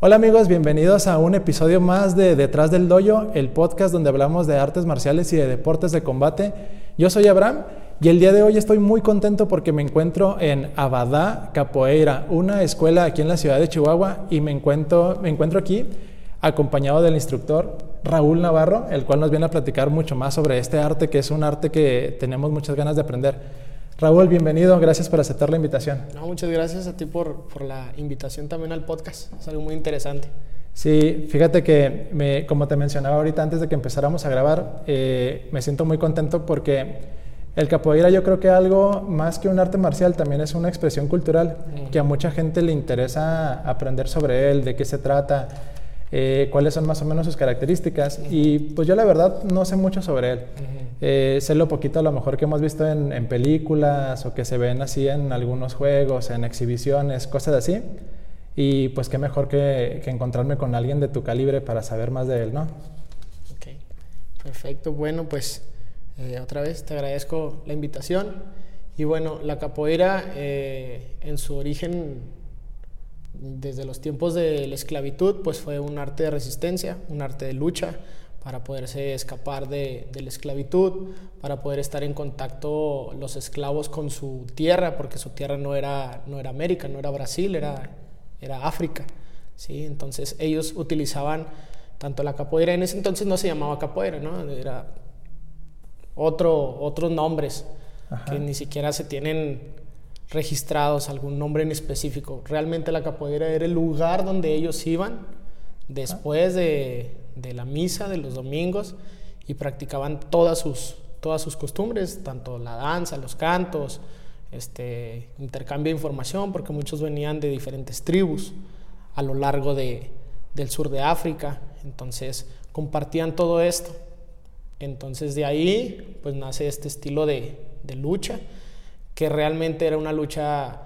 Hola amigos, bienvenidos a un episodio más de Detrás del Doyo, el podcast donde hablamos de artes marciales y de deportes de combate. Yo soy Abraham y el día de hoy estoy muy contento porque me encuentro en Abadá Capoeira, una escuela aquí en la ciudad de Chihuahua y me encuentro, me encuentro aquí acompañado del instructor Raúl Navarro, el cual nos viene a platicar mucho más sobre este arte que es un arte que tenemos muchas ganas de aprender. Raúl, bienvenido, gracias por aceptar la invitación. No, muchas gracias a ti por, por, la invitación también al podcast, es algo muy interesante. Sí, fíjate que me, como te mencionaba ahorita antes de que empezáramos a grabar, eh, me siento muy contento porque el capoeira yo creo que algo más que un arte marcial también es una expresión cultural que a mucha gente le interesa aprender sobre él, de qué se trata, eh, cuáles son más o menos sus características. Y pues yo la verdad no sé mucho sobre él. Eh, lo poquito a lo mejor que hemos visto en, películas o que se ven así en algunos juegos, en exhibiciones, cosas así. Y pues qué mejor que, encontrarme con alguien de tu calibre para saber más de él, ¿no? Ok, perfecto. Bueno, pues eh, otra vez te agradezco la invitación. Y bueno, la capoeira en su origen desde los tiempos de la esclavitud, pues fue un arte de resistencia, un arte de lucha para poderse escapar de, la esclavitud, para poder estar en contacto los esclavos con su tierra, porque su tierra no era, no era América, no era Brasil, era, era África. ¿sí? Entonces ellos utilizaban tanto la capoeira, en ese entonces no se llamaba capoeira, ¿no? era otro, otros nombres que ni siquiera se tienen registrados algún nombre en específico. Realmente la capoeira era el lugar donde ellos iban después de, la misa de los domingos y practicaban todas sus, todas sus costumbres, tanto la danza, los cantos, este, intercambio de información, porque muchos venían de diferentes tribus a lo largo de, del sur de África, entonces compartían todo esto. Entonces de ahí pues nace este estilo de, de lucha que realmente era una lucha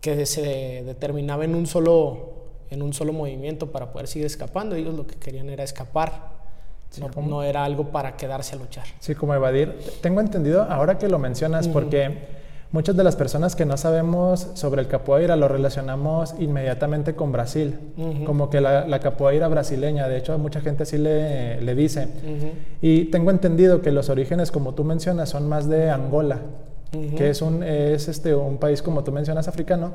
que se determinaba en un solo, en un solo movimiento para poder seguir escapando. Ellos lo que querían era escapar. no, era algo para quedarse a luchar. Sí, como evadir. Tengo entendido, ahora que lo mencionas, porque muchas de las personas que no sabemos sobre el capoeira lo relacionamos inmediatamente con Brasil, como que la, capoeira brasileña, de hecho a mucha gente así le, le dice. Y tengo entendido que los orígenes, como tú mencionas, son más de Angola que es, un, es este, un país, como tú mencionas, africano,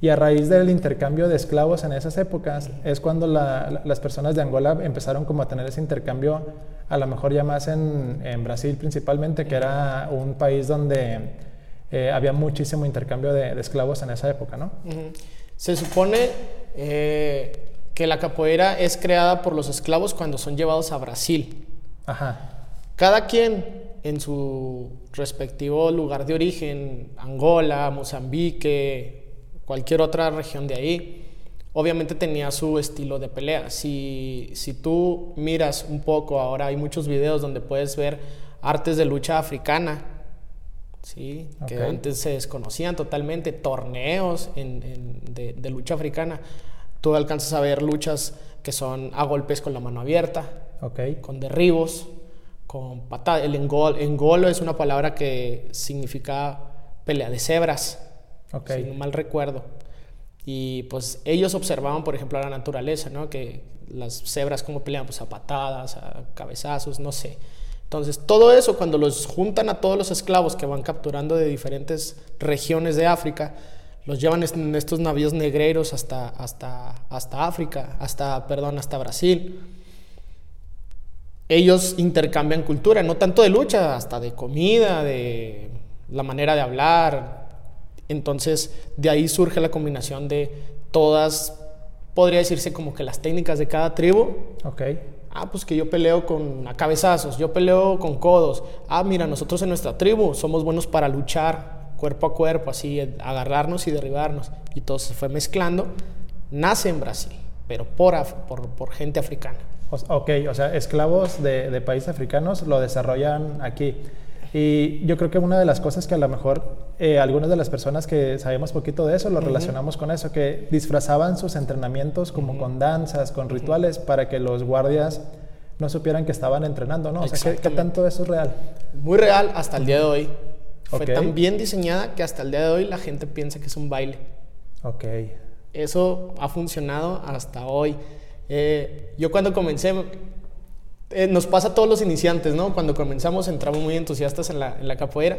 y a raíz del intercambio de esclavos en esas épocas es cuando las personas de Angola empezaron como a tener ese intercambio, a lo mejor ya más en, en Brasil principalmente, que era un país donde eh, había muchísimo intercambio de, esclavos en esa época, ¿no? Se supone eh, que la capoeira es creada por los esclavos cuando son llevados a Brasil. Ajá. Cada quien en su respectivo lugar de origen, Angola, Mozambique, cualquier otra región de ahí, obviamente tenía su estilo de pelea. Si, si tú miras un poco, ahora hay muchos videos donde puedes ver artes de lucha africana, ¿sí? que antes se desconocían totalmente, torneos de, de, lucha africana. Tú alcanzas a ver luchas que son a golpes con la mano abierta, okay. con derribos, con patada. El engol, engolo es una palabra que significa pelea de cebras, okay. si no mal recuerdo. Y pues ellos observaban, por ejemplo, la naturaleza, ¿no? Que las cebras como pelean, pues a patadas, a cabezazos, no sé. Entonces, todo eso, cuando los juntan a todos los esclavos que van capturando de diferentes regiones de África, los llevan en estos navíos negreros hasta, hasta, hasta África, hasta, perdón, hasta Brasil ellos intercambian cultura, no tanto de lucha, hasta de comida, de la manera de hablar. Entonces, de ahí surge la combinación de todas, podría decirse como que las técnicas de cada tribu. Ok. Ah, pues que yo peleo con a cabezazos, yo peleo con codos. Ah, mira, nosotros en nuestra tribu somos buenos para luchar cuerpo a cuerpo, así, agarrarnos y derribarnos. Y todo se fue mezclando. Nace en Brasil, pero por, por, por gente africana. Ok, o sea, esclavos de, países africanos lo desarrollan aquí. Y yo creo que una de las cosas que a lo mejor eh, algunas de las personas que sabemos poquito de eso lo relacionamos con eso, que disfrazaban sus entrenamientos como con danzas, con rituales, para que los guardias no supieran que estaban entrenando, ¿no? O sea, ¿qué, tanto eso es real? Muy real hasta el día de hoy. Fue tan bien diseñada que hasta el día de hoy la gente piensa que es un baile. Ok. eso ha funcionado hasta hoy. Eh, yo cuando comencé, eh, nos pasa a todos los iniciantes, ¿no? Cuando comenzamos entramos muy entusiastas en la, en la capoeira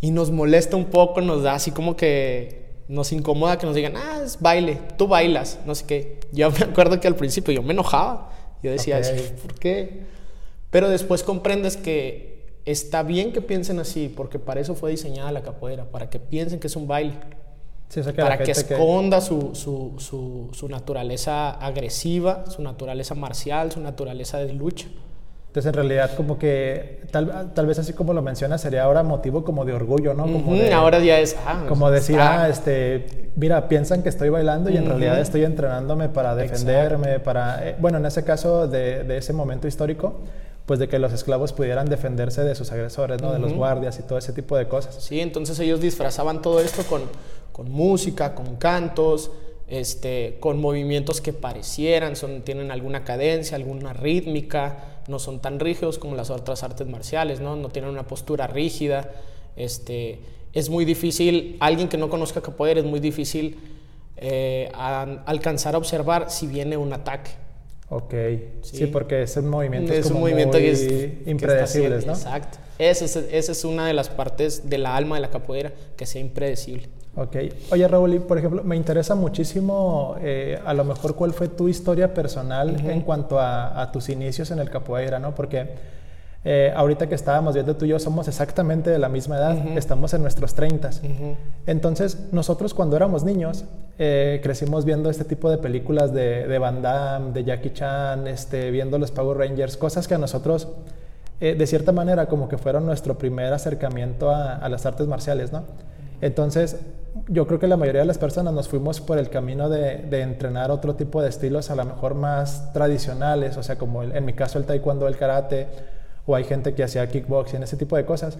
y nos molesta un poco, nos da así como que nos incomoda que nos digan, ah, es baile, tú bailas, no sé qué. Yo me acuerdo que al principio yo me enojaba, yo decía, ¿por qué? Pero después comprendes que está bien que piensen así, porque para eso fue diseñada la capoeira, para que piensen que es un baile. Para que esconda Su, su, su, su, naturaleza agresiva, su naturaleza marcial, su naturaleza de lucha. Entonces, en realidad, como que tal, tal vez así como lo mencionas, sería ahora motivo como de orgullo, ¿no? Como ahora ya es. Ah, como decir, ah, este, mira, piensan que estoy bailando y en realidad estoy entrenándome para defenderme, para. Eh, bueno, en ese caso de, de, ese momento histórico, pues de que los esclavos pudieran defenderse de sus agresores, ¿no? De los guardias y todo ese tipo de cosas. Sí, entonces ellos disfrazaban todo esto con, con música, con cantos. Este, con movimientos que parecieran, son, tienen alguna cadencia, alguna rítmica, no son tan rígidos como las otras artes marciales, ¿no? No tienen una postura rígida. Este, es muy difícil, alguien que no conozca capoeira, es muy difícil eh, alcanzar a observar si viene un ataque. Ok, sí, porque es un movimiento es un movimiento que es, impredecibles, ¿no? Exacto. Esa es, esa es una de las partes de la alma de la capoeira, que sea impredecible. Ok. Oye, Raúl, por ejemplo, me interesa muchísimo, eh, a lo mejor, cuál fue tu historia personal en cuanto a, tus inicios en el capoeira, ¿no? Porque eh, ahorita que estábamos viendo tú y yo somos exactamente de la misma edad, estamos en nuestros 30. Entonces, nosotros cuando éramos niños, eh, crecimos viendo este tipo de películas de, de, Van Damme, de Jackie Chan, este, viendo los Power Rangers, cosas que a nosotros... de cierta manera como que fueron nuestro primer acercamiento a, a las artes marciales, ¿no? Entonces, yo creo que la mayoría de las personas nos fuimos por el camino de, entrenar otro tipo de estilos, a lo mejor más tradicionales, o sea, como en mi caso el taekwondo, el karate, o hay gente que hacía kickboxing, ese tipo de cosas.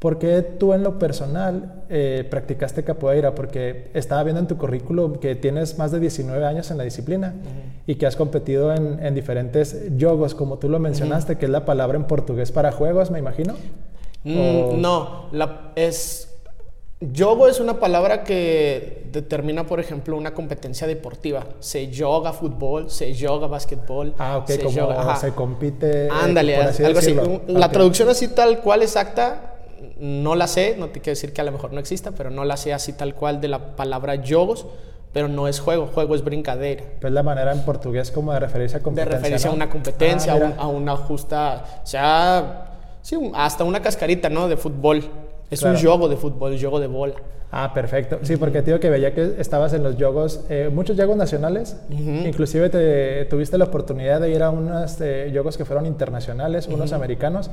¿Por qué tú en lo personal eh, practicaste capoeira? Porque estaba viendo en tu currículum que tienes más de 19 años en la disciplina y que has competido en, diferentes jogos, como tú lo mencionaste, que es la palabra en portugués para juegos, me imagino. Mm, no, la, es Yogo es una palabra que determina, por ejemplo, una competencia deportiva. Se yoga fútbol, se yoga básquetbol. Ah, ok, como se compite. Ándale, algo así. La traducción así tal cual exacta, no la sé, no te quiero decir que a lo mejor no exista, pero no la sé así tal cual de la palabra yogos, pero no es juego, juego es brincadera. Pues la manera en portugués como de referirse a competencia. De referirse a una competencia, ah, a, una justa, o sea, sí, hasta una cascarita, ¿no? De fútbol. Es un juego de fútbol, un juego de bola. Ah, perfecto. Sí, porque digo que veía que estabas en los jogos, eh, muchos jogos nacionales. Inclusive te, tuviste la oportunidad de ir a unos eh, que fueron internacionales, unos americanos.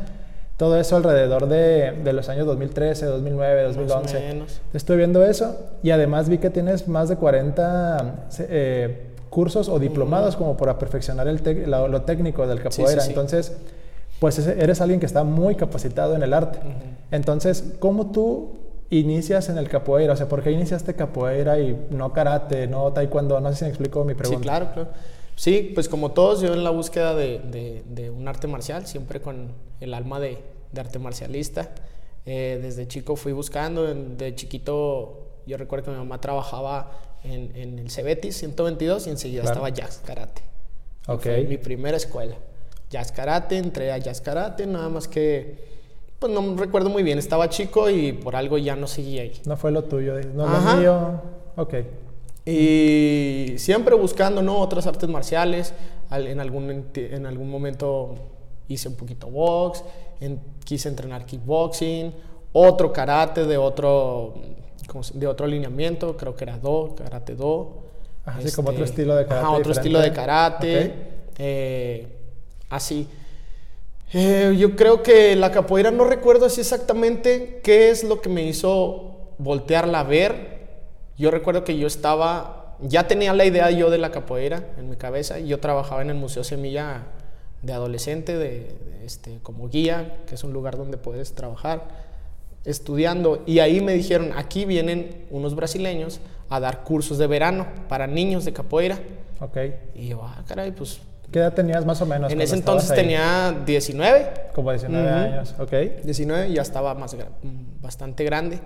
Todo eso alrededor de, de, los años 2013, 2009, 2011. Estuve viendo eso y además vi que tienes más de 40 eh, cursos o diplomados como para perfeccionar el lo, técnico del capoeira. Entonces pues eres alguien que está muy capacitado en el arte. Entonces, ¿cómo tú inicias en el capoeira? O sea, ¿por qué iniciaste capoeira y no karate, no taekwondo? No sé si me explico mi pregunta. Sí, claro, claro. Sí, pues como todos, yo en la búsqueda de, de, un arte marcial, siempre con el alma de, de arte marcialista. Eh, desde chico fui buscando, de chiquito yo recuerdo que mi mamá trabajaba en, en el Cebetis 122 y enseguida estaba jazz karate. Ok. Fue mi primera escuela jazz karate, entré a jazz karate, nada más que, pues no recuerdo muy bien, estaba chico y por algo ya no seguí ahí. No fue lo tuyo, no lo mío, ok. Y siempre buscando, ¿no? Otras artes marciales, en algún, en algún momento hice un poquito box, quise entrenar kickboxing, otro karate de otro, de otro alineamiento, creo que era do, karate do. Así como otro este, estilo de karate. Ajá, otro estilo de karate. Eh, así. Eh, yo creo que la capoeira no recuerdo así exactamente qué es lo que me hizo voltearla a ver. Yo recuerdo que yo estaba, ya tenía la idea yo de la capoeira en mi cabeza. Yo trabajaba en el Museo Semilla de adolescente, de, este, como guía, que es un lugar donde puedes trabajar, estudiando. Y ahí me dijeron, aquí vienen unos brasileños a dar cursos de verano para niños de capoeira. Ok. Y yo, ah, caray, pues ¿Qué edad tenías más o menos? En ese entonces tenía 19. Como 19 años, ok. 19, ya estaba más, bastante grande.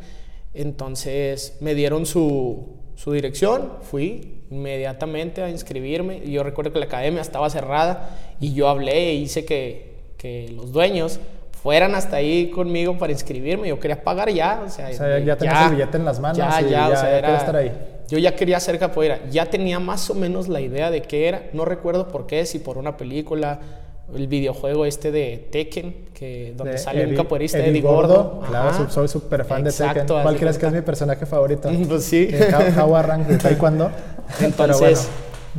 Entonces me dieron su, su dirección, fui inmediatamente a inscribirme. Y yo recuerdo que la academia estaba cerrada y yo hablé e hice que, que los dueños fueran hasta ahí conmigo para inscribirme. Yo quería pagar ya. O sea, ya tenías el billete en las manos. Ya, y ya, o sea, era, estar ahí. Yo ya quería hacer capoeira. Ya tenía más o menos la idea de qué era. No recuerdo por qué, si por una película, el videojuego este de Tekken, que donde sale un capoeirista, Eddie, Gordo. Claro, soy súper fan de Tekken. ¿Cuál crees que es mi personaje favorito? pues sí. How Rank de Taekwondo. Entonces,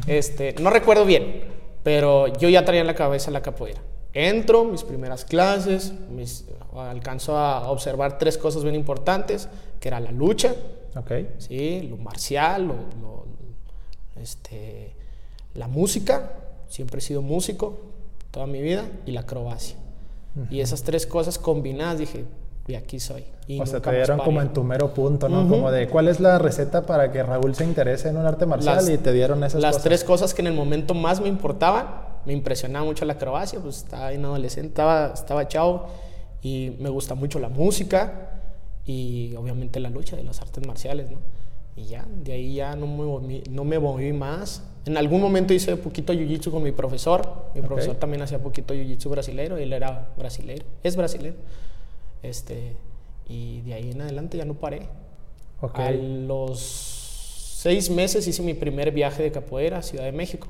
este, no recuerdo bien, pero yo ya traía en la cabeza la capoeira. Entro, mis primeras clases, mis, alcanzo a observar tres cosas bien importantes, que era la lucha, okay. ¿sí? lo marcial, lo, este, la música, siempre he sido músico toda mi vida, y la acrobacia. Y esas tres cosas combinadas dije, y aquí soy. o sea, te dieron como en tu mero punto, ¿no? Como de, ¿cuál es la receta para que Raúl se interese en un arte marcial? y te dieron esas las tres cosas que en el momento más me importaban. Me impresionaba mucho la acrobacia, pues estaba en adolescente, estaba, estaba chavo y me gusta mucho la música y obviamente la lucha de las artes marciales, ¿no? Y ya, de ahí ya no me moví, no me moví más. En algún momento hice poquito jiu-jitsu con mi profesor. Mi profesor también hacía poquito jiu-jitsu brasileiro, él era brasileiro, es brasileiro. Este, y de ahí en adelante ya no paré. A los seis meses hice mi primer viaje de capoeira a Ciudad de México.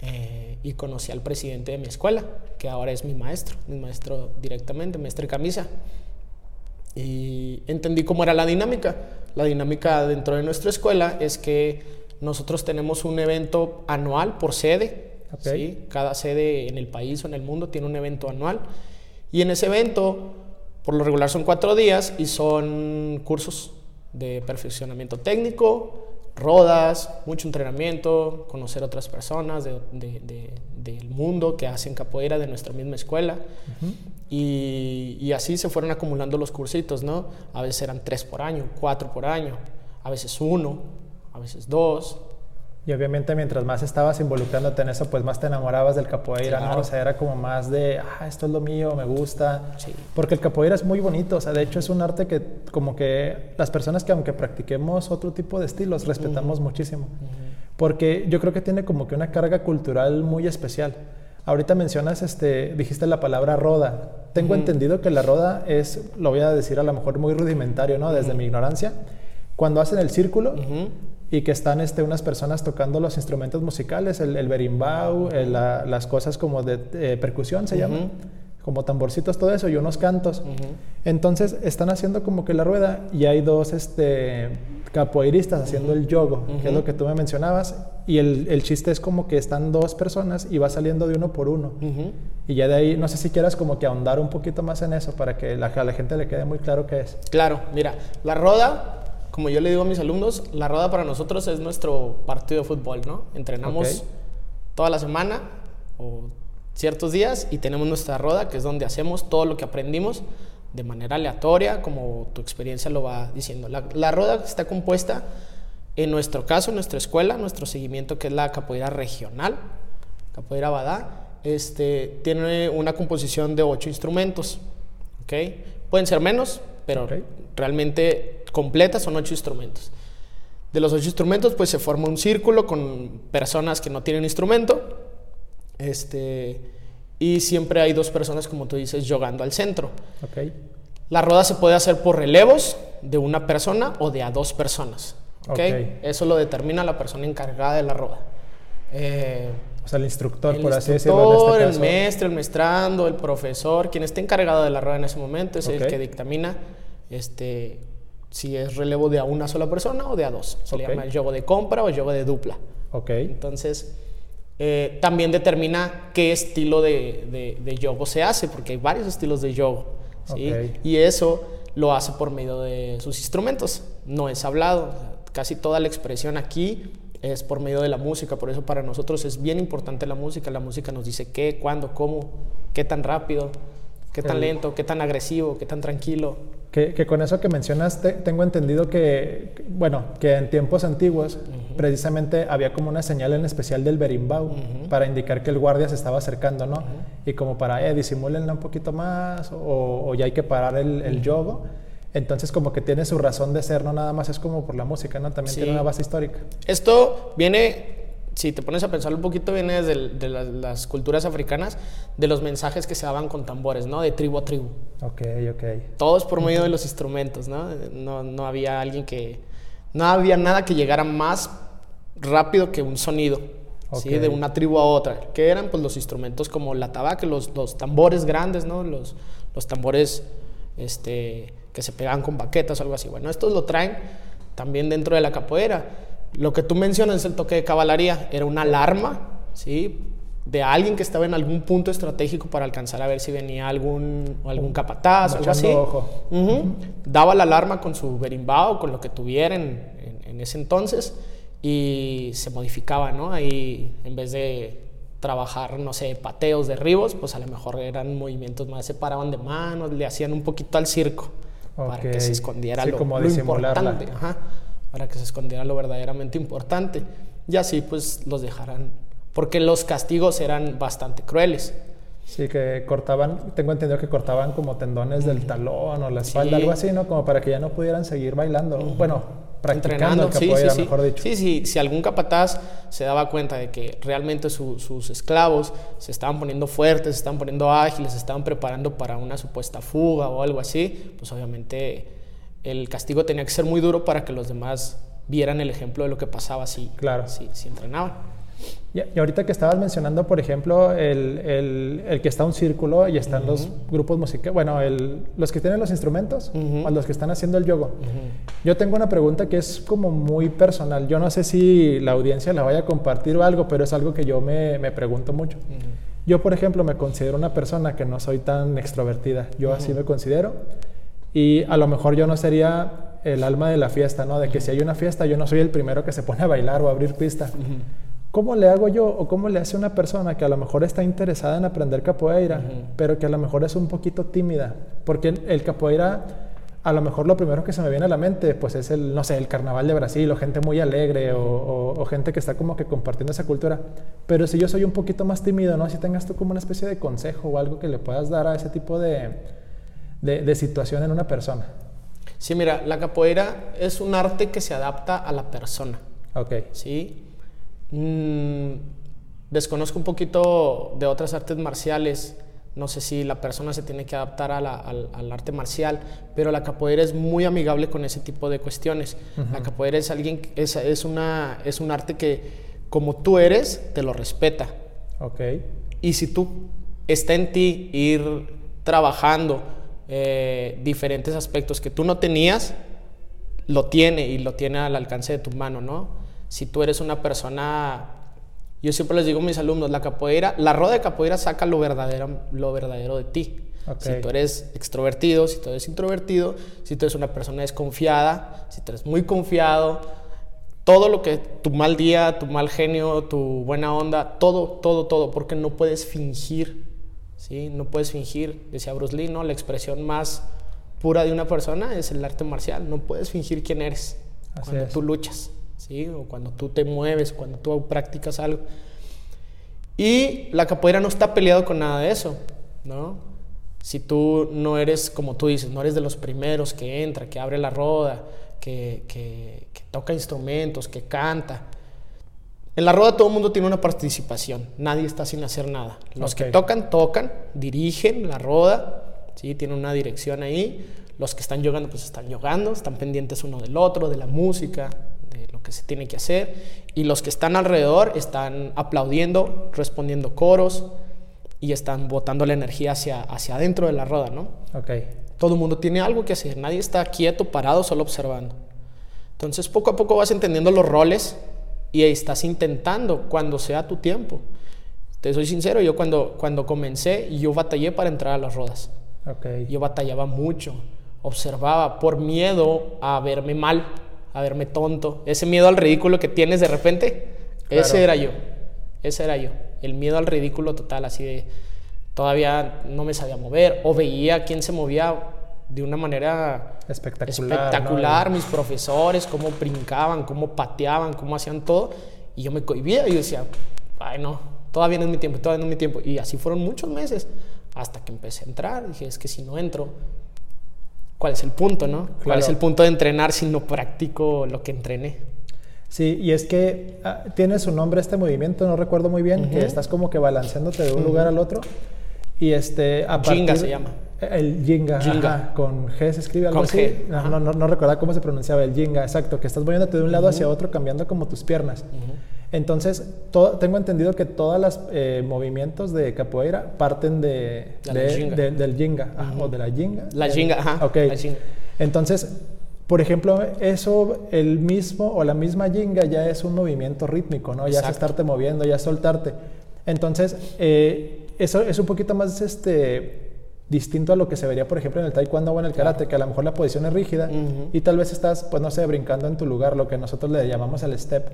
Eh, y conocí al presidente de mi escuela, que ahora es mi maestro, mi maestro directamente, maestro de camisa. Y entendí cómo era la dinámica. La dinámica dentro de nuestra escuela es que nosotros tenemos un evento anual por sede. ¿sí? Cada sede en el país o en el mundo tiene un evento anual. Y en ese evento, por lo regular son cuatro días y son cursos de perfeccionamiento técnico, rodas, mucho entrenamiento, conocer otras personas del mundo que hacen capoeira de nuestra misma escuela. y, y, así se fueron acumulando los cursitos, ¿no? A veces eran tres por año, cuatro por año, a veces uno, a veces dos, y obviamente mientras más estabas involucrándote en eso, pues más te enamorabas del capoeira, ¿no? O sea, era como más de, ah, esto es lo mío, me gusta. Sí. Porque el capoeira es muy bonito, o sea, de hecho es un arte que como que las personas que aunque practiquemos otro tipo de estilos, respetamos muchísimo. Porque yo creo que tiene como que una carga cultural muy especial. Ahorita mencionas, este, dijiste la palabra roda. Tengo entendido que la roda es, lo voy a decir a lo mejor muy rudimentario, ¿no? Desde mi ignorancia. Cuando hacen el círculo, y que están este, unas personas tocando los instrumentos musicales, el, el berimbau, las cosas como de percusión se llaman, como tamborcitos, todo eso, y unos cantos. Entonces están haciendo como que la rueda y hay dos este, capoeiristas haciendo el yogo, que es lo que tú me mencionabas, y el, el, chiste es como que están dos personas y va saliendo de uno por uno. Y ya de ahí, no sé si quieras como que ahondar un poquito más en eso para que la, a la gente le quede muy claro qué es. Claro, mira, la roda como yo le digo a mis alumnos, la roda para nosotros es nuestro partido de fútbol, ¿no? Entrenamos toda la semana o ciertos días y tenemos nuestra roda, que es donde hacemos todo lo que aprendimos de manera aleatoria, como tu experiencia lo va diciendo. La, la roda está compuesta, en nuestro caso, en nuestra escuela, nuestro seguimiento, que es la capoeira regional, capoeira Badá, este, tiene una composición de ocho instrumentos, ¿ok? Pueden ser menos, pero realmente completa son ocho instrumentos. De los ocho instrumentos, pues se forma un círculo con personas que no tienen instrumento. Este, y siempre hay dos personas, como tú dices, jugando al centro. Okay. La rueda se puede hacer por relevos de una persona o de a dos personas. ¿okay? Eso lo determina la persona encargada de la rueda. Eh, o sea, el instructor, por así decirlo. Este el maestro, el maestrando, el profesor, quien esté encargado de la rueda en ese momento es el que dictamina este, si es relevo de a una sola persona o de a dos. Se le llama el juego de compra o el juego de dupla. Okay. Entonces, eh, también determina qué estilo de, de, yogo se hace, porque hay varios estilos de yogo. ¿sí? Y eso lo hace por medio de sus instrumentos. No es hablado. Casi toda la expresión aquí es por medio de la música. Por eso para nosotros es bien importante la música. La música nos dice qué, cuándo, cómo, qué tan rápido, qué tan lento, qué tan agresivo, qué tan tranquilo. Que, con eso que mencionaste, tengo entendido que, bueno, que en tiempos antiguos precisamente había como una señal en especial del berimbau para indicar que el guardia se estaba acercando, ¿no? Y como para, eh, disimúlenla un poquito más o, ya hay que parar el, el yogo. Entonces como que tiene su razón de ser, no nada más es como por la música, ¿no? También tiene una base histórica. Esto viene si te pones a pensar un poquito, viene desde de las, culturas africanas, de los mensajes que se daban con tambores, ¿no? De tribu a tribu. Ok, ok. Todos por medio de los instrumentos, ¿no? No, no había alguien que... No había nada que llegara más rápido que un sonido, ¿sí? De una tribu a otra. Que eran, pues, los instrumentos como la tabaca, los, los tambores grandes, ¿no? Los, los tambores, este, que se pegaban con baquetas o algo así. Bueno, estos lo traen también dentro de la capoeira lo que tú mencionas el toque de caballería, era una alarma, ¿sí? De alguien que estaba en algún punto estratégico para alcanzar a ver si venía algún, algún capataz o algo así. Daba la alarma con su berimbao, con lo que tuviera en, en, ese entonces y se modificaba, ¿no? Ahí en vez de trabajar, no sé, pateos, derribos, pues a lo mejor eran movimientos más, se paraban de manos, le hacían un poquito al circo para que se escondiera lo, como lo importante. Ajá para que se escondiera lo verdaderamente importante. Y así pues los dejarán, porque los castigos eran bastante crueles. Sí, que cortaban, tengo entendido que cortaban como tendones del talón o la espalda, algo así, ¿no? Como para que ya no pudieran seguir bailando. Bueno, practicando el capoeira, sí, mejor dicho. Sí, sí, si algún capataz se daba cuenta de que realmente sus esclavos se estaban poniendo fuertes, se estaban poniendo ágiles, se estaban preparando para una supuesta fuga o algo así, pues obviamente el castigo tenía que ser muy duro para que los demás vieran el ejemplo de lo que pasaba si, claro. si, si entrenaban. Y, ahorita que estabas mencionando, por ejemplo, el, el, el que está un círculo y están los grupos musicales, bueno, el, los que tienen los instrumentos o los que están haciendo el yoga. Yo tengo una pregunta que es como muy personal. Yo no sé si la audiencia la vaya a compartir o algo, pero es algo que yo me, me pregunto mucho. Yo, por ejemplo, me considero una persona que no soy tan extrovertida. Yo así me considero. Y a lo mejor yo no sería el alma de la fiesta, ¿no? De que si hay una fiesta, yo no soy el primero que se pone a bailar o a abrir pista. ¿Cómo le hago yo o cómo le hace una persona que a lo mejor está interesada en aprender capoeira, pero que a lo mejor es un poquito tímida? Porque el capoeira, a lo mejor lo primero que se me viene a la mente, pues es el, no sé, el carnaval de Brasil o gente muy alegre o, o, gente que está como que compartiendo esa cultura. Pero si yo soy un poquito más tímido, ¿no? Si tengas tú como una especie de consejo o algo que le puedas dar a ese tipo de de, situación en una persona. Sí, mira, la capoeira es un arte que se adapta a la persona. Ok. Sí. Mm, desconozco un poquito de otras artes marciales. No sé si la persona se tiene que adaptar al, arte marcial, pero la capoeira es muy amigable con ese tipo de cuestiones. La capoeira es alguien, es, es, una, es un arte que, como tú eres, te lo respeta. Ok. Y si tú está en ti ir trabajando eh, diferentes aspectos que tú no tenías, lo tiene y lo tiene al alcance de tu mano, ¿no? Si tú eres una persona, yo siempre les digo a mis alumnos, la capoeira, la rueda de capoeira saca lo verdadero, lo verdadero de ti. Si tú eres extrovertido, si tú eres introvertido, si tú eres una persona desconfiada, si tú eres muy confiado, todo lo que tu mal día, tu mal genio, tu buena onda, todo, todo, todo, porque no puedes fingir ¿sí? No puedes fingir, decía Bruce Lee, ¿no? La expresión más pura de una persona es el arte marcial, no puedes fingir quién eres cuando tú luchas, ¿sí? O cuando tú te mueves, cuando tú practicas algo. Y la capoeira no está peleado con nada de eso, ¿no? Si tú no eres, como tú dices, no eres de los primeros que entra, que abre la roda, que, que toca instrumentos, que canta, en la rueda todo el mundo tiene una participación, nadie está sin hacer nada. Los que tocan, tocan, dirigen la rueda, ¿sí? tienen una dirección ahí. Los que están jugando, pues están jugando, están pendientes uno del otro, de la música, de lo que se tiene que hacer. Y los que están alrededor están aplaudiendo, respondiendo coros y están botando la energía hacia, hacia adentro de la rueda, ¿no? Okay. Todo el mundo tiene algo que hacer, nadie está quieto, parado, solo observando. Entonces poco a poco vas entendiendo los roles y estás intentando cuando sea tu tiempo. Te soy sincero, yo cuando, cuando comencé, yo batallé para entrar a las rodas. Okay. Yo batallaba mucho, observaba por miedo a verme mal, a verme tonto. Ese miedo al ridículo que tienes de repente, ese era yo. Ese era yo. El miedo al ridículo total, así de todavía no me sabía mover o veía quién se movía de una manera espectacular, espectacular mis profesores, cómo brincaban, cómo pateaban, cómo hacían todo. Y yo me cohibía y yo decía, ay no, todavía no es mi tiempo, todavía no es mi tiempo. Y así fueron muchos meses hasta que empecé a entrar. Dije, es que si no entro, ¿cuál es el punto, no? ¿Cuál es el punto de entrenar si no practico lo que entrené? Sí, y es que ah, tiene su nombre este movimiento, no recuerdo muy bien, que estás como que balanceándote de un lugar al otro. Y este, a Jinga se llama. El Jinga, Jinga. con G se escribe algo con así. G. No, no, no, recordaba cómo se pronunciaba el Jinga, exacto, que estás moviéndote de un lado hacia otro, cambiando como tus piernas. Entonces, tengo entendido que todos los eh, movimientos de capoeira parten de, del Jinga, o de la Jinga. La Jinga, ajá. Ok. Entonces, por ejemplo, eso, el mismo o la misma Jinga ya es un movimiento rítmico, ¿no? Ya es estarte moviendo, ya es soltarte. Entonces, eh, eso es un poquito más este, distinto a lo que se vería, por ejemplo, en el taekwondo o en el karate, que a lo mejor la posición es rígida y tal vez estás, pues no sé, brincando en tu lugar, lo que nosotros le llamamos el step,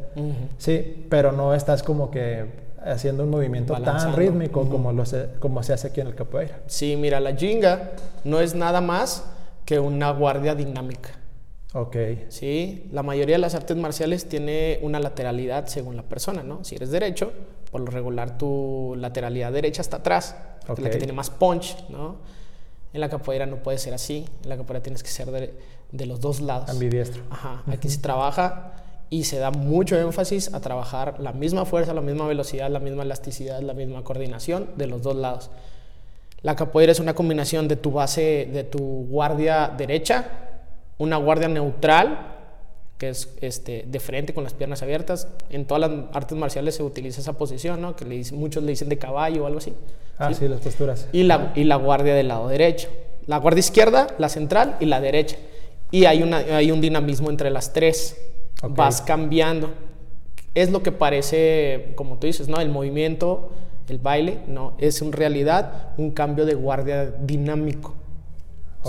sí, pero no estás como que haciendo un movimiento tan rítmico como, lo se, como se hace aquí en el capoeira. Sí, mira, la jinga no es nada más que una guardia dinámica. Ok. Sí, la mayoría de las artes marciales tiene una lateralidad según la persona, ¿no? Si eres derecho, por lo regular tu lateralidad derecha está atrás, es la que tiene más punch, ¿no? En la capoeira no puede ser así, en la capoeira tienes que ser de, los dos lados. Ambidiestro. Ajá, aquí se trabaja y se da mucho énfasis a trabajar la misma fuerza, la misma velocidad, la misma elasticidad, la misma coordinación de los dos lados. La capoeira es una combinación de tu base, de tu guardia derecha, una guardia neutral que es este, de frente con las piernas abiertas. En todas las artes marciales se utiliza esa posición, ¿no? que le muchos le dicen de caballo o algo así. Ah, sí, las posturas. Y la, y la guardia del lado derecho. La guardia izquierda, la central y la derecha. Y hay, una, hay un dinamismo entre las tres. Vas cambiando. Es lo que parece, como tú dices, ¿no? El movimiento, el baile, no, es en realidad un cambio de guardia dinámico.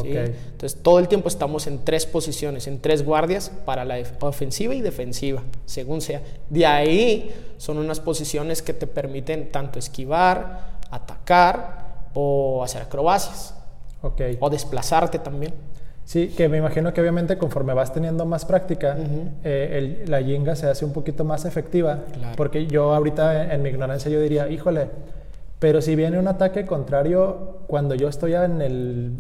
Entonces, todo el tiempo estamos en tres posiciones, en tres guardias para la ofensiva y defensiva, según sea. De ahí son unas posiciones que te permiten tanto esquivar, atacar o hacer acrobacias. O desplazarte también. Sí, que me imagino que obviamente conforme vas teniendo más práctica, eh, la yinga se hace un poquito más efectiva. Porque yo ahorita en mi ignorancia yo diría, híjole, pero si viene un ataque contrario, cuando yo estoy en el,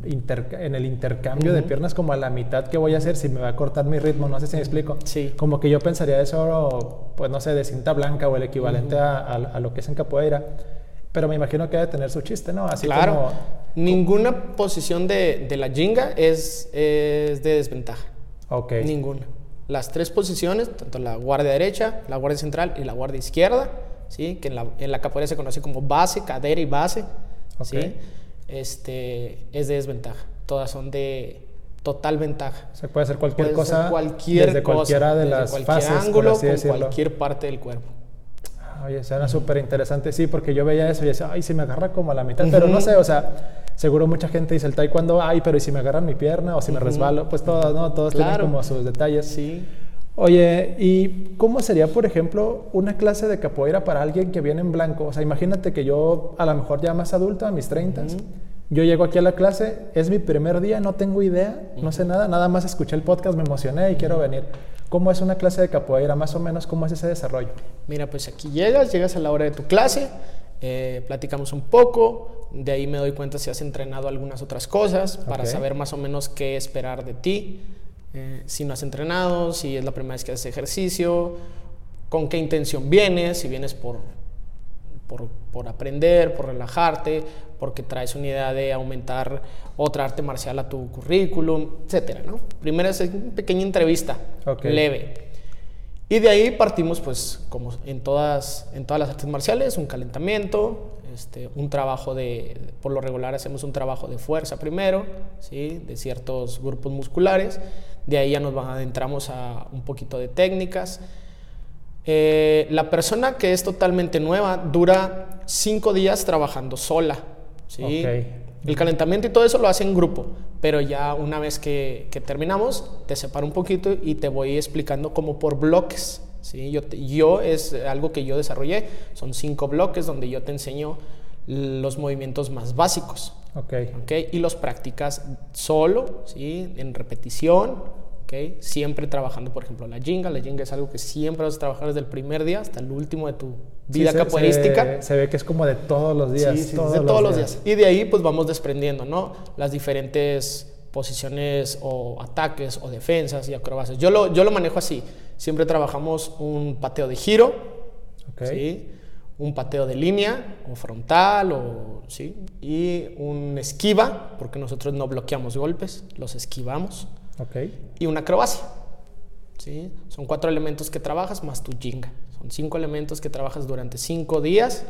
en el intercambio de piernas, como a la mitad, ¿qué voy a hacer? Si me va a cortar mi ritmo, no sé si me explico. Sí. Como que yo pensaría eso, pues no sé, de cinta blanca o el equivalente a, a, lo que es en capoeira. Pero me imagino que debe tener su chiste, ¿no? Así claro. Ninguna posición de, de la jinga es, es, de desventaja. Ok. Ninguna. Las tres posiciones, tanto la guardia derecha, la guardia central y la guardia izquierda, ¿sí? que en la, en la capoeira se conoce como base, cadera y base, ¿sí? este, es de desventaja. Todas son de total ventaja. Se puede hacer cualquier cosa cualquier desde cualquiera de las cualquier fases, ángulo, con cualquier parte del cuerpo. Oye, suena súper interesante, sí, porque yo veía eso y decía, ay, si me agarra como a la mitad, pero no sé, o sea, seguro mucha gente dice el taekwondo, ay, pero ¿y si me agarran mi pierna o si me resbalo? Pues todos, ¿no? Todos tienen como sus detalles. Sí. Oye, ¿y cómo sería, por ejemplo, una clase de capoeira para alguien que viene en blanco? O sea, imagínate que yo, a lo mejor ya más adulta, a mis 30, yo llego aquí a la clase, es mi primer día, no tengo idea, no sé nada, nada más escuché el podcast, me emocioné y quiero venir. ¿Cómo es una clase de capoeira? Más o menos, ¿cómo es ese desarrollo? Mira, pues aquí llegas, llegas a la hora de tu clase, eh, platicamos un poco, de ahí me doy cuenta si has entrenado algunas otras cosas para saber más o menos qué esperar de ti. Eh, si no has entrenado, si es la primera vez que haces ejercicio, con qué intención vienes, si vienes por, por, aprender, por relajarte, porque traes una idea de aumentar otra arte marcial a tu currículum, etc. ¿no? Primero es una pequeña entrevista leve. Y de ahí partimos, pues, como en todas, en todas las artes marciales, un calentamiento, este, un trabajo de, por lo regular hacemos un trabajo de fuerza primero, ¿sí? de ciertos grupos musculares, de ahí ya nos adentramos a un poquito de técnicas. Eh, la persona que es totalmente nueva dura cinco días trabajando sola. ¿sí? El calentamiento y todo eso lo hace en grupo, pero ya una vez que, terminamos, te separo un poquito y te voy explicando como por bloques. ¿sí? Yo, yo es algo que yo desarrollé, son cinco bloques donde yo te enseño los movimientos más básicos. Okay. Okay, y los practicas solo, ¿sí? en repetición, okay, siempre trabajando, por ejemplo, la jinga. La jinga es algo que siempre vas a trabajar desde el primer día hasta el último de tu vida sí, capoeirística. Se, ve que es como de todos los días. Sí, todos de todos los días. Y de ahí pues vamos desprendiendo, ¿no? Las diferentes posiciones o ataques o defensas y acrobacias. Yo lo, yo lo manejo así. Siempre trabajamos un pateo de giro, ¿sí? Un pateo de línea o frontal o, ¿sí? y un esquiva, porque nosotros no bloqueamos golpes, los esquivamos. Y una acrobacia. ¿sí? Son cuatro elementos que trabajas más tu jinga. Son cinco elementos que trabajas durante cinco días.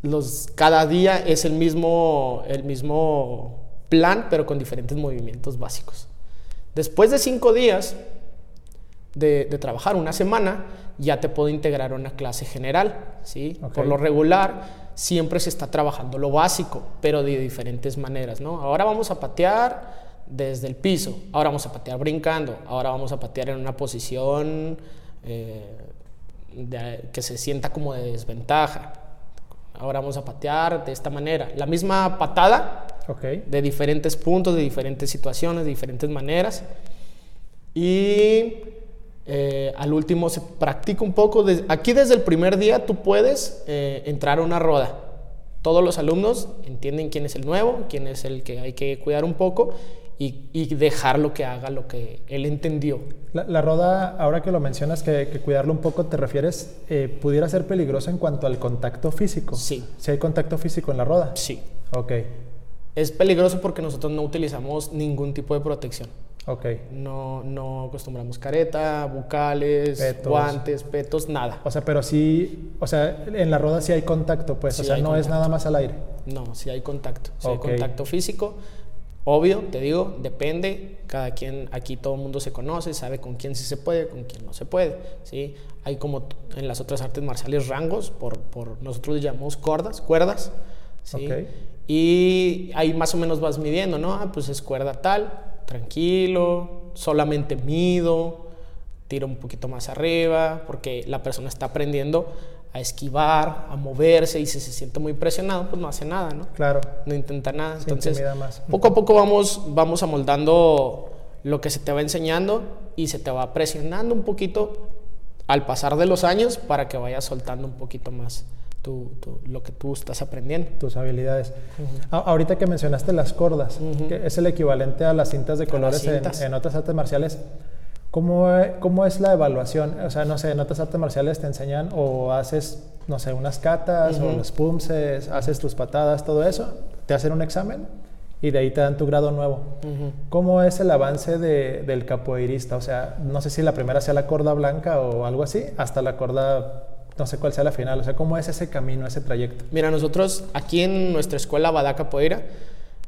Los, cada día es el mismo, el mismo plan, pero con diferentes movimientos básicos. Después de cinco días de, trabajar una semana, ya te puedo integrar una clase general. ¿sí? Por lo regular, siempre se está trabajando lo básico, pero de diferentes maneras. ¿no? Ahora vamos a patear desde el piso, ahora vamos a patear brincando, ahora vamos a patear en una posición eh, que se sienta como de desventaja. Ahora vamos a patear de esta manera. La misma patada, de diferentes puntos, de diferentes situaciones, de diferentes maneras. Y eh, al último se practica un poco. aquí desde el primer día tú puedes eh, entrar a una roda. Todos los alumnos entienden quién es el nuevo, quién es el que hay que cuidar un poco y, dejarlo que haga lo que él entendió. La, roda, ahora que lo mencionas, que, cuidarlo un poco, ¿te refieres, eh, pudiera ser peligroso en cuanto al contacto físico? Sí. ¿Si hay contacto físico en la roda? Sí. Ok. Es peligroso porque nosotros no utilizamos ningún tipo de protección. Ok. No, no acostumbramos careta, bucales, guantes, petos, nada. O sea, pero sí, o sea, en la roda sí hay contacto, pues, o sea, no es nada más al aire. No, sí hay contacto, sí hay contacto físico. Obvio, te digo, depende, cada quien, aquí todo el mundo se conoce, sabe con quién sí se puede, con quién no se puede, ¿sí? Hay como en las otras artes marciales rangos, por, por nosotros llamamos cordas, cuerdas, ¿sí? Y ahí más o menos vas midiendo, ¿no? Ah, pues es cuerda tal, tranquilo, solamente mido, tiro un poquito más arriba, porque la persona está aprendiendo a esquivar, a moverse y si se siente muy presionado, pues no hace nada, ¿no? Claro. No intenta nada. Entonces, poco a poco vamos, vamos amoldando lo que se te va enseñando y se te va presionando un poquito al pasar de los años para que vayas soltando un poquito más tu, lo que tú estás aprendiendo. Tus habilidades. ahorita que mencionaste las cordas, que es el equivalente a las cintas de colores en, en otras artes marciales. ¿Cómo, ¿Cómo, es la evaluación? O sea, no sé, en otras artes marciales te enseñan o haces, no sé, unas catas o los pumses, haces tus patadas, todo eso, te hacen un examen y de ahí te dan tu grado nuevo. ¿Cómo es el avance de, del capoeirista? O sea, no sé si la primera sea la corda blanca o algo así, hasta la corda, no sé cuál sea la final. O sea, ¿cómo es ese camino, ese trayecto? Mira, nosotros aquí en nuestra escuela Badá Capoeira,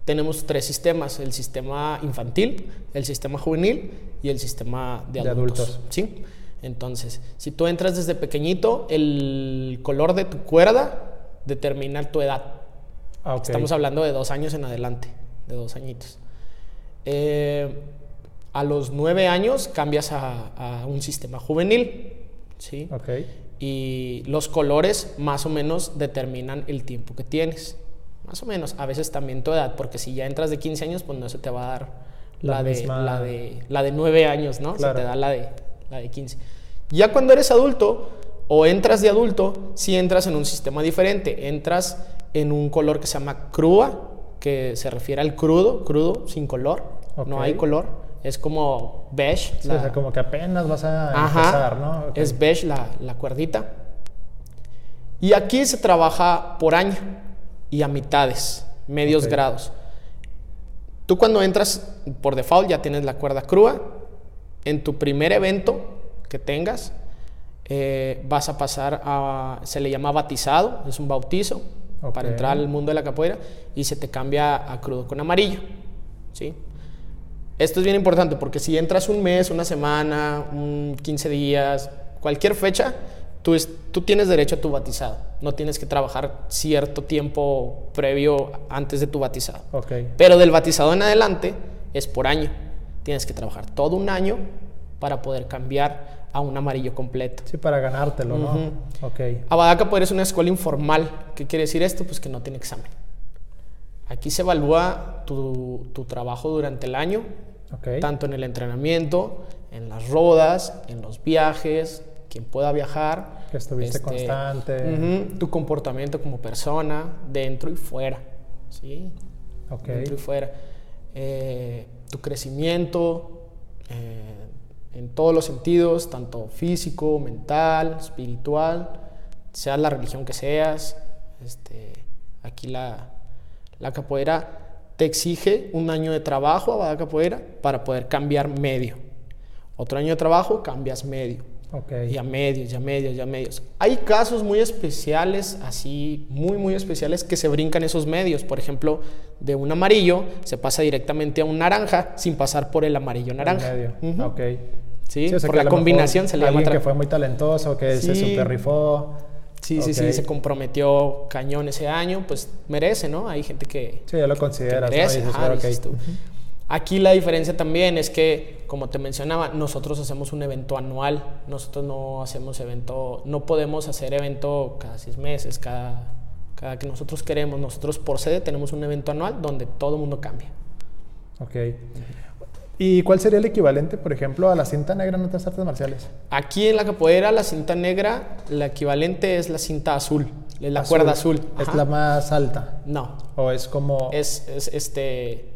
tenemos tres sistemas, el sistema infantil, el sistema juvenil y el sistema de adultos. ¿sí? Entonces, si tú entras desde pequeñito, el color de tu cuerda determina tu edad. Ah, Estamos hablando de dos años en adelante, de dos añitos. Eh, a los nueve años cambias a, un sistema juvenil. ¿sí? Y los colores más o menos determinan el tiempo que tienes. Más o menos. A veces también tu edad, porque si ya entras de 15 años, pues no se te va a dar la, de, la, de, la de 9 años, ¿no? Se te da la de, la de 15. Ya cuando eres adulto o entras de adulto, si entras en un sistema diferente. Entras en un color que se llama crua, que se refiere al crudo, crudo, sin color. No hay color. Es como beige. o sea, como que apenas vas a empezar, ¿no? Es beige la, la cuerdita. Y aquí se trabaja por año y a mitades, medios grados. Tú cuando entras por default ya tienes la cuerda crua. En tu primer evento que tengas, eh, vas a pasar a, se le llama batizado, es un bautizo para entrar al mundo de la capoeira y se te cambia a crudo con amarillo. ¿sí? Esto es bien importante porque si entras un mes, una semana, un 15 días, cualquier fecha, tú, tú tienes derecho a tu batizado. No tienes que trabajar cierto tiempo previo antes de tu batizado. Okay. Pero del batizado en adelante es por año. Tienes que trabajar todo un año para poder cambiar a un amarillo completo. Sí, para ganártelo, ¿no? Ok. Abadaca es una escuela informal. ¿Qué quiere decir esto? Pues que no tiene examen. Aquí se evalúa tu, tu trabajo durante el año, okay. tanto en el entrenamiento, en las rodas, en los viajes, quien pueda viajar. Que estuviste este, constante. tu comportamiento como persona, dentro y fuera. ¿sí? Dentro y fuera. eh, tu crecimiento eh, en todos los sentidos, tanto físico, mental, espiritual, sea la religión que seas. Este, aquí la, la capoeira te exige un año de trabajo a capoeira para poder cambiar medio. Otro año de trabajo, cambias medio. Okay. Y a medios, y a medios, y a medios. Hay casos muy especiales, así, muy, muy especiales, que se brincan esos medios. Por ejemplo, de un amarillo se pasa directamente a un naranja sin pasar por el amarillo naranja. medio. Ok. Sí, por la combinación se le llama. Alguien que fue muy talentoso, que se super rifó. Sí, sí, sí, se comprometió cañón ese año, pues merece, ¿no? Hay gente que. Sí, ya lo consideras. merece, Aquí la diferencia también es que, como te mencionaba, nosotros hacemos un evento anual. Nosotros no hacemos evento, no podemos hacer evento cada seis meses, cada, cada que nosotros queremos. Nosotros por sede tenemos un evento anual donde todo el mundo cambia. Ok. ¿Y cuál sería el equivalente, por ejemplo, a la cinta negra en otras artes marciales? Aquí en la capoeira, la cinta negra, la equivalente es la cinta azul, es la cuerda azul. ¿Es la más alta? No. ¿O es como...? Es, es este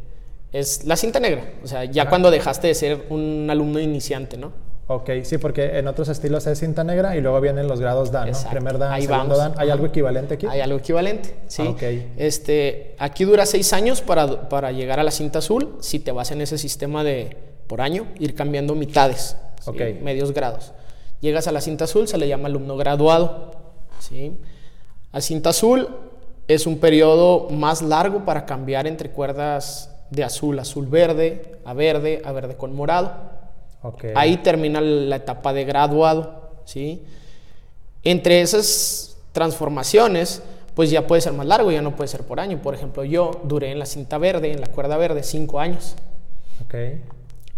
es la cinta negra. O sea, ya cuando dejaste de ser un alumno iniciante, ¿no? Ok, sí, porque en otros estilos es cinta negra y luego vienen los grados Dan, ¿no? Primer Dan, Ahí segundo Dan. ¿Hay algo equivalente aquí? Hay algo equivalente, sí. Ah, ok. Este, aquí dura seis años para, para llegar a la cinta azul si te vas en ese sistema de por año ir cambiando mitades, ¿sí? medios grados. Llegas a la cinta azul, se le llama alumno graduado, ¿sí? A cinta azul es un periodo más largo para cambiar entre cuerdas de azul, azul verde, a verde, a verde con morado. Ahí termina la etapa de graduado, ¿sí? Entre esas transformaciones, pues ya puede ser más largo, ya no puede ser por año. Por ejemplo, yo duré en la cinta verde, en la cuerda verde, cinco años.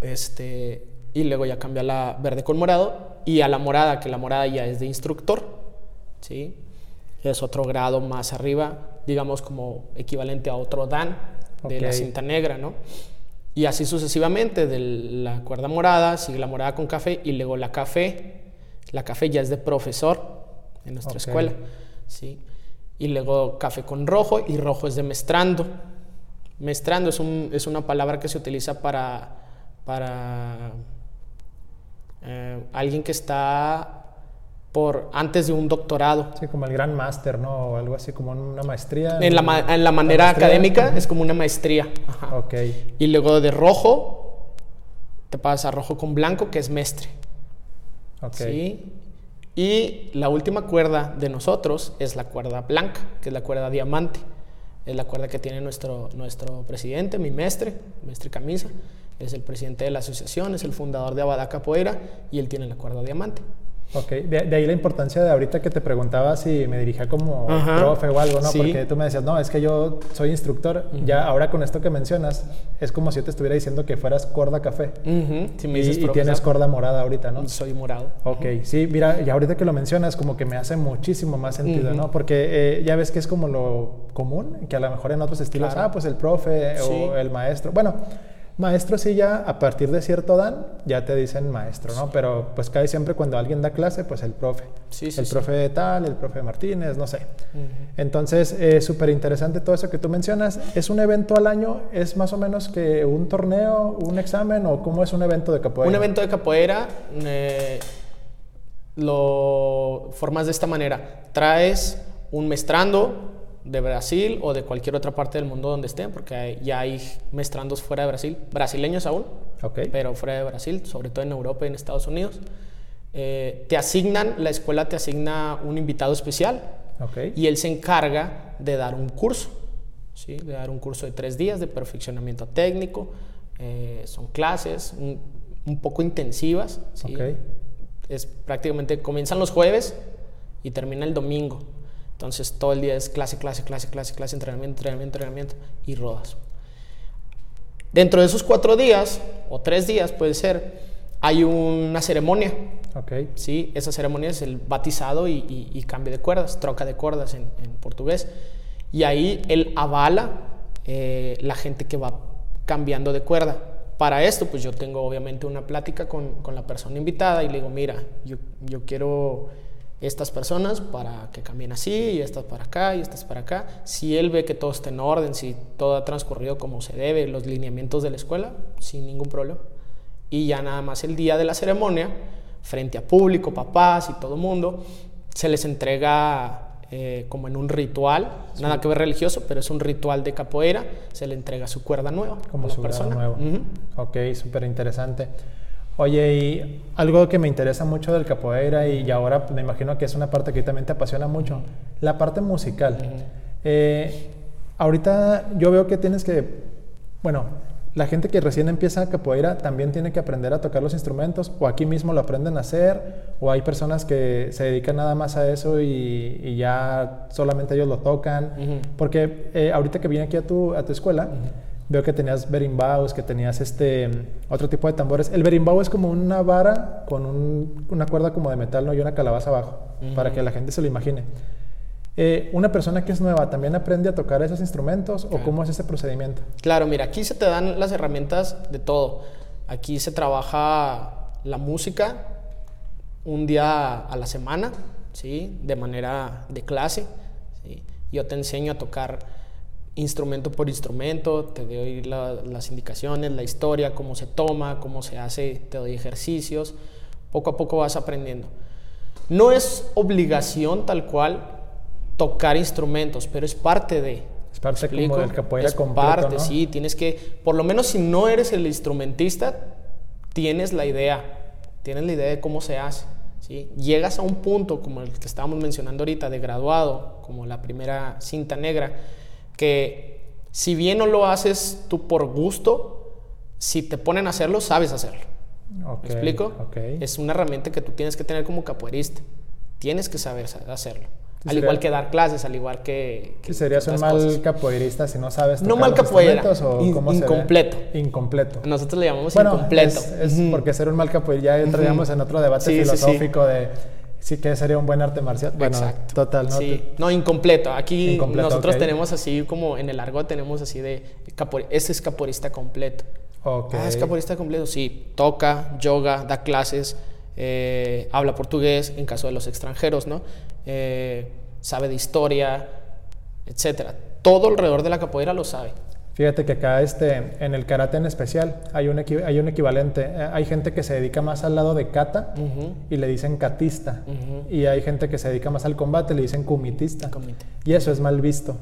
Este, y luego ya cambia a la verde con morado y a la morada, que la morada ya es de instructor, ¿sí? Es otro grado más arriba, digamos como equivalente a otro Dan, de la cinta negra, ¿no? Y así sucesivamente, de la cuerda morada, sigue la morada con café y luego la café. La café ya es de profesor en nuestra escuela, ¿sí? Y luego café con rojo y rojo es de mestrando. Mestrando es, un, es una palabra que se utiliza para, para eh, alguien que está por antes de un doctorado. Sí, como el gran máster, ¿no? O algo así, como una maestría. En, la, en la, manera académica es como una maestría. Ajá. Ok. Y luego de rojo, te pasas a rojo con blanco, que es mestre. Ok. ¿Sí? Y la última cuerda de nosotros es la cuerda blanca, que es la cuerda diamante. Es la cuerda que tiene nuestro, nuestro presidente, mi mestre, mestre Camisa. Es el presidente de la asociación, es el fundador de Abadá Capoeira y él tiene la cuerda diamante. Ok, de, ahí la importancia de ahorita que te preguntaba si me dirigía como profe o algo, ¿no? Porque tú me decías, no, es que yo soy instructor. Ya ahora con esto que mencionas, es como si yo te estuviera diciendo que fueras corda café. Si me dices y, tienes corda morada ahorita, ¿no? Soy morado. Ok, sí, mira, y ahorita que lo mencionas, como que me hace muchísimo más sentido, ¿no? Porque eh, ya ves que es como lo común, que a lo mejor en otros estilos, ah, pues el profe o el maestro. Bueno, Maestro sí ya a partir de cierto dan ya te dicen maestro, ¿no? Pero pues cae siempre cuando alguien da clase, pues el profe. Sí, el profe de tal, el profe Martínez, no sé. Entonces es súper interesante todo eso que tú mencionas. ¿Es un evento al año? ¿Es más o menos que un torneo, un examen o cómo es un evento de capoeira? Un evento de capoeira eh, lo formas de esta manera. Traes un mestrando, de Brasil o de cualquier otra parte del mundo donde estén, porque ya hay mestrandos fuera de Brasil, brasileños aún, pero fuera de Brasil, sobre todo en Europa y en Estados Unidos. Eh, te asignan, la escuela te asigna un invitado especial y él se encarga de dar un curso, ¿sí? de dar un curso de tres días de perfeccionamiento técnico. Eh, son clases un, un poco intensivas. ¿sí? Es prácticamente comienzan los jueves y termina el domingo. Entonces todo el día es clase, clase, clase, clase, clase, entrenamiento, entrenamiento, entrenamiento y rodas. Dentro de esos cuatro días, o tres días puede ser, hay una ceremonia. Okay. Sí, esa ceremonia es el batizado y, cambio de cuerdas, troca de cuerdas en, portugués. Y ahí él avala eh, la gente que va cambiando de cuerda. Para esto, pues yo tengo obviamente una plática con, con la persona invitada y le digo, mira, yo, yo quiero estas personas para que cambien así, y estas para acá, y estas para acá. Si él ve que todo está en orden, si todo ha transcurrido como se debe, los lineamientos de la escuela, sin ningún problema. Y ya nada más el día de la ceremonia, frente a público, papás y todo el mundo, se les entrega eh, como en un ritual, nada que ver religioso, pero es un ritual de capoeira, se le entrega su cuerda nueva. Como su persona. cuerda nueva. Ok, súper interesante. Oye, y algo que me interesa mucho del capoeira y, ahora me imagino que es una parte que también te apasiona mucho, la parte musical. Eh, ahorita yo veo que tienes que, bueno, la gente que recién empieza capoeira también tiene que aprender a tocar los instrumentos o aquí mismo lo aprenden a hacer o hay personas que se dedican nada más a eso y, ya solamente ellos lo tocan. Porque eh, ahorita que vine aquí a tu, a tu escuela, veo que tenías berimbaos, que tenías este otro tipo de tambores. El berimbau es como una vara con una cuerda como de metal ¿no? y una calabaza abajo, para que la gente se lo imagine. Eh, una persona que es nueva también aprende a tocar esos instrumentos o cómo es ese procedimiento? Claro, mira, aquí se te dan las herramientas de todo. Aquí se trabaja la música un día a la semana, ¿sí? De manera de clase, Yo te enseño a tocar instrumento por instrumento, te doy las indicaciones, la historia, cómo se toma, cómo se hace, te doy ejercicios, poco a poco vas aprendiendo. No es obligación tal cual tocar instrumentos, pero es parte de. Es parte como del capoeira es parte, sí. Tienes que, por lo menos si no eres el instrumentista, tienes la idea, tienes la idea de cómo se hace. ¿sí? Llegas a un punto, como el que estábamos mencionando ahorita, de graduado, como la primera cinta negra, que si bien no lo haces tú por gusto, si te ponen a hacerlo, sabes hacerlo. ¿Me explico? Es una herramienta que tú tienes que tener como capoeirista. Tienes que saber hacerlo. Al igual que dar clases, al igual que... que serías un mal capoeirista si no sabes No mal capoeira, o incompleto. Incompleto. Nosotros le llamamos incompleto. Es, porque ser un mal capoeirista, ya entraríamos en otro debate filosófico de sí que sería un buen arte marcial. Bueno, Exacto. total, ¿no? Sí, no, incompleto. Aquí nosotros tenemos así como en el largo tenemos así de, ese es capoeirista completo. Okay. Ah, es capoeirista completo, sí. Toca, yoga, da clases, eh, habla portugués en caso de los extranjeros, ¿no? Eh, sabe de historia, etcétera. Todo alrededor de la capoeira lo sabe. Fíjate que acá este, en el karate en especial hay un, hay un equivalente. Eh, hay gente que se dedica más al lado de kata y le dicen katista. Y hay gente que se dedica más al combate y le dicen kumitista. Y eso es mal visto.